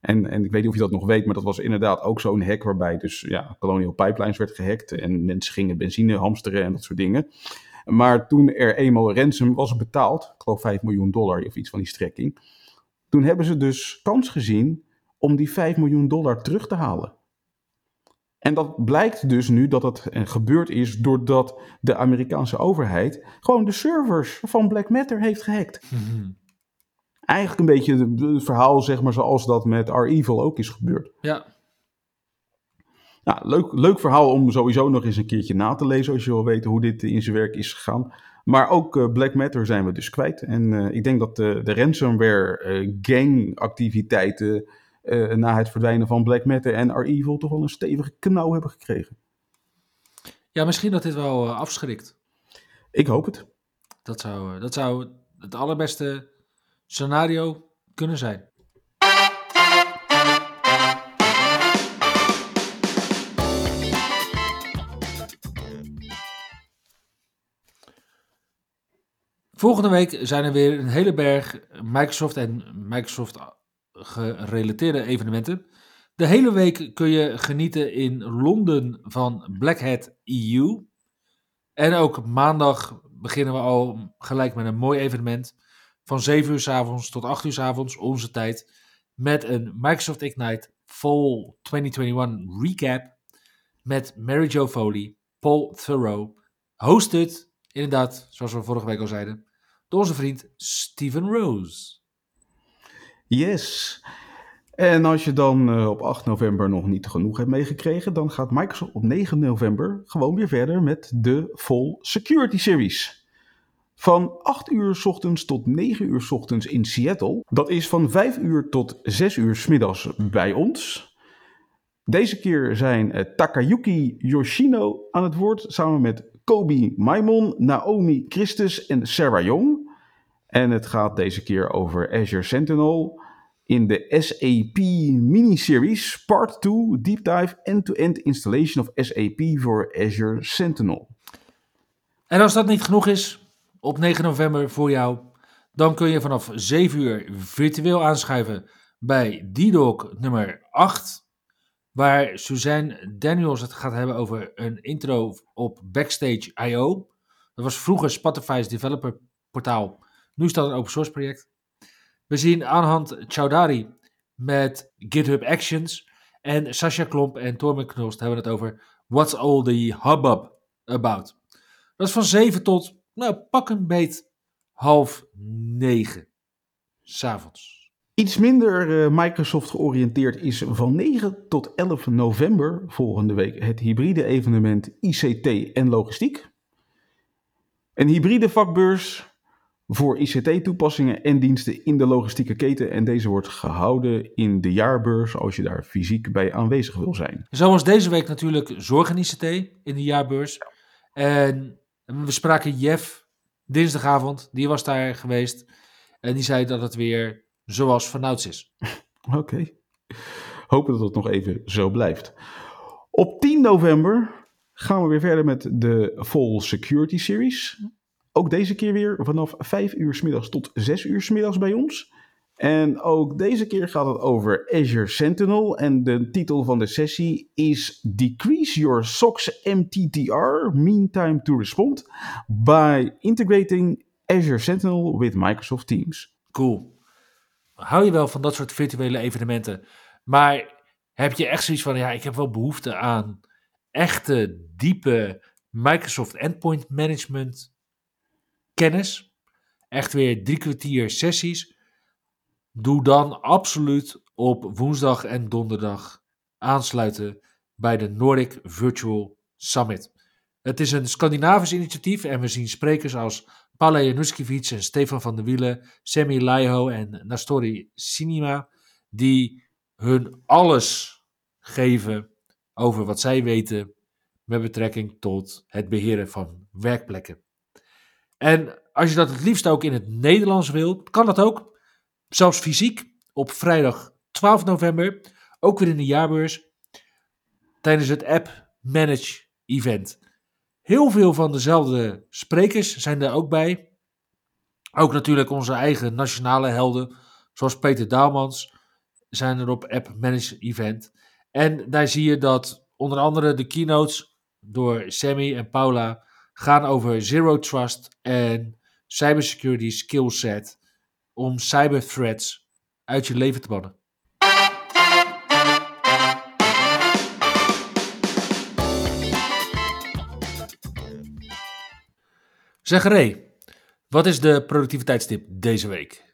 En, en ik weet niet of je dat nog weet, maar dat was inderdaad ook zo'n hack waarbij dus ja, Colonial Pipelines werd gehackt en mensen gingen benzine hamsteren en dat soort dingen. Maar toen er eenmaal ransom was betaald, ik geloof 5 miljoen dollar of iets van die strekking, toen hebben ze dus kans gezien om die 5 miljoen dollar terug te halen. En dat blijkt dus nu dat het gebeurd is doordat de Amerikaanse overheid gewoon de servers van Black Matter heeft gehackt. Mm eigenlijk een beetje het verhaal, zeg maar, zoals dat met R-Evil ook is gebeurd. Ja. Nou, leuk, leuk verhaal om sowieso nog eens een keertje na te lezen, als je wil weten hoe dit in zijn werk is gegaan. Maar ook uh, Black Matter zijn we dus kwijt. En uh, ik denk dat de, de ransomware uh, gang activiteiten na het verdwijnen van Black Matter en R-Evil toch wel een stevige knauw hebben gekregen. Ja, misschien dat dit wel afschrikt. Ik hoop het. Dat zou, dat zou het allerbeste scenario kunnen zijn. Volgende week zijn er weer een hele berg Microsoft en Microsoft gerelateerde evenementen. De hele week kun je genieten in Londen van Black Hat EU. En ook maandag beginnen we al gelijk met een mooi evenement van 7 uur s avonds tot 8 uur s avonds, onze tijd, met een Microsoft Ignite Fall 2021 recap met Mary Jo Foley, Paul Thoreau, hosted, inderdaad, zoals we vorige week al zeiden, door onze vriend Steven Rose. Yes. En als je dan uh, op 8 november nog niet genoeg hebt meegekregen, dan gaat Microsoft op 9 november gewoon weer verder met de Full Security Series. Van 8 uur s ochtends tot 9 uur s ochtends in Seattle. Dat is van 5 uur tot 6 uur s middags bij ons. Deze keer zijn uh, Takayuki Yoshino aan het woord samen met Kobe Maimon, Naomi Christus en Sarah Young. En het gaat deze keer over Azure Sentinel in de SAP mini-series Part 2 Deep Dive End-to-End Installation of SAP voor Azure Sentinel. En als dat niet genoeg is, op 9 november voor jou, dan kun je vanaf 7 uur virtueel aanschuiven bij DDoC nummer 8 waar Suzanne Daniels het gaat hebben over een intro op Backstage IO. Dat was vroeger Spotify's developer portaal. Nu is dat een open source project. We zien Anhand Chowdhury met GitHub Actions. En Sascha Klomp en Torben Knost hebben het over What's all the hubbub about. Dat is van 7 tot, nou, pak een beet, half 9. S'avonds. Iets minder uh, Microsoft georiënteerd is van 9 tot 11 november volgende week het hybride evenement ICT en logistiek. Een hybride vakbeurs voor ICT-toepassingen en diensten in de logistieke keten. En deze wordt gehouden in de jaarbeurs als je daar fysiek bij aanwezig wil zijn. Zoals deze week natuurlijk zorgen ICT in de jaarbeurs. En we spraken Jeff dinsdagavond, die was daar geweest. En die zei dat het weer zoals vanouds is. Oké. Okay. Hopen dat het nog even zo blijft. Op 10 november gaan we weer verder met de Full Security Series. Ook deze keer weer vanaf 5 uur s middags tot 6 uur s middags bij ons. En ook deze keer gaat het over Azure Sentinel. En de titel van de sessie is Decrease Your SOX MTTR, Mean Time to Respond, by integrating Azure Sentinel with Microsoft Teams. Cool hou je wel van dat soort virtuele evenementen. Maar heb je echt zoiets van, ja, ik heb wel behoefte aan echte, diepe Microsoft Endpoint Management kennis. Echt weer drie kwartier sessies. Doe dan absoluut op woensdag en donderdag aansluiten bij de Nordic Virtual Summit. Het is een Scandinavisch initiatief en we zien sprekers als Paula Januskiewicz en Stefan van der Wielen, Sammy Laiho en Nastori Cinema, die hun alles geven over wat zij weten met betrekking tot het beheren van werkplekken. En als je dat het liefst ook in het Nederlands wilt, kan dat ook. Zelfs fysiek op vrijdag 12 november, ook weer in de jaarbeurs, tijdens het App Manage Event. Heel veel van dezelfde sprekers zijn er ook bij. Ook natuurlijk onze eigen nationale helden, zoals Peter Daalmans, zijn er op App Manage Event. En daar zie je dat onder andere de keynotes door Sammy en Paula gaan over Zero Trust en cybersecurity skillset om cyberthreats uit je leven te bannen. Zeg Ray, wat is de productiviteitstip deze week?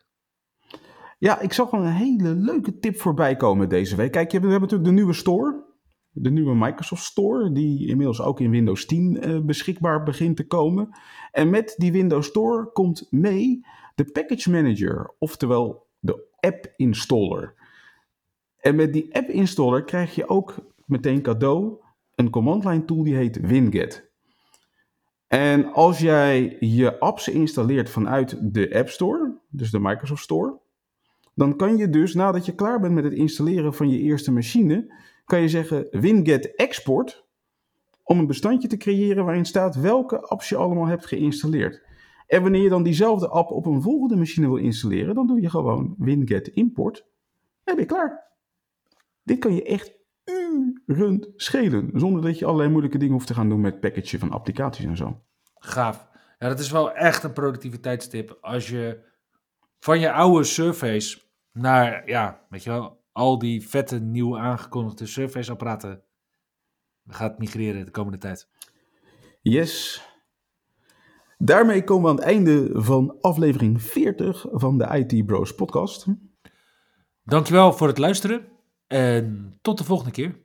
Ja, ik zag een hele leuke tip voorbij komen deze week. Kijk, we hebben natuurlijk de nieuwe store. De nieuwe Microsoft Store, die inmiddels ook in Windows 10 uh, eh, beschikbaar begint te komen. En met die Windows Store komt mee de Package Manager, oftewel de App Installer. En met die App Installer krijg je ook meteen cadeau een command line tool die heet Winget. En als jij je apps installeert vanuit de App Store, dus de Microsoft Store, dan kan je dus nadat je klaar bent met het installeren van je eerste machine, kan je zeggen winget export om een bestandje te creëren waarin staat welke apps je allemaal hebt geïnstalleerd. En wanneer je dan diezelfde app op een volgende machine wil installeren, dan doe je gewoon winget import en ben je klaar. Dit kan je echt uren schelen. Zonder dat je allerlei moeilijke dingen hoeft te gaan doen met packagen van applicaties en zo. Gaaf. Ja, dat is wel echt een productiviteitstip. Als je van je oude Surface naar, ja, weet je wel, al die vette nieuw aangekondigde Surface-apparaten gaat migreren de komende tijd. Yes. Daarmee komen we aan het einde van aflevering 40 van de IT Bros podcast. Dankjewel voor het luisteren en tot de volgende keer.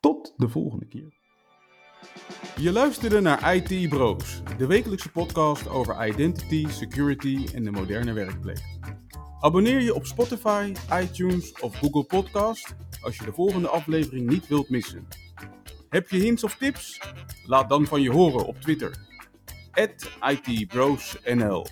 Tot de volgende keer. Je luisterde naar IT Bros, de wekelijkse podcast over identity, security en de moderne werkplek. Abonneer je op Spotify, iTunes of Google Podcast als je de volgende aflevering niet wilt missen. Heb je hints of tips? Laat dan van je horen op Twitter. @itbrosnl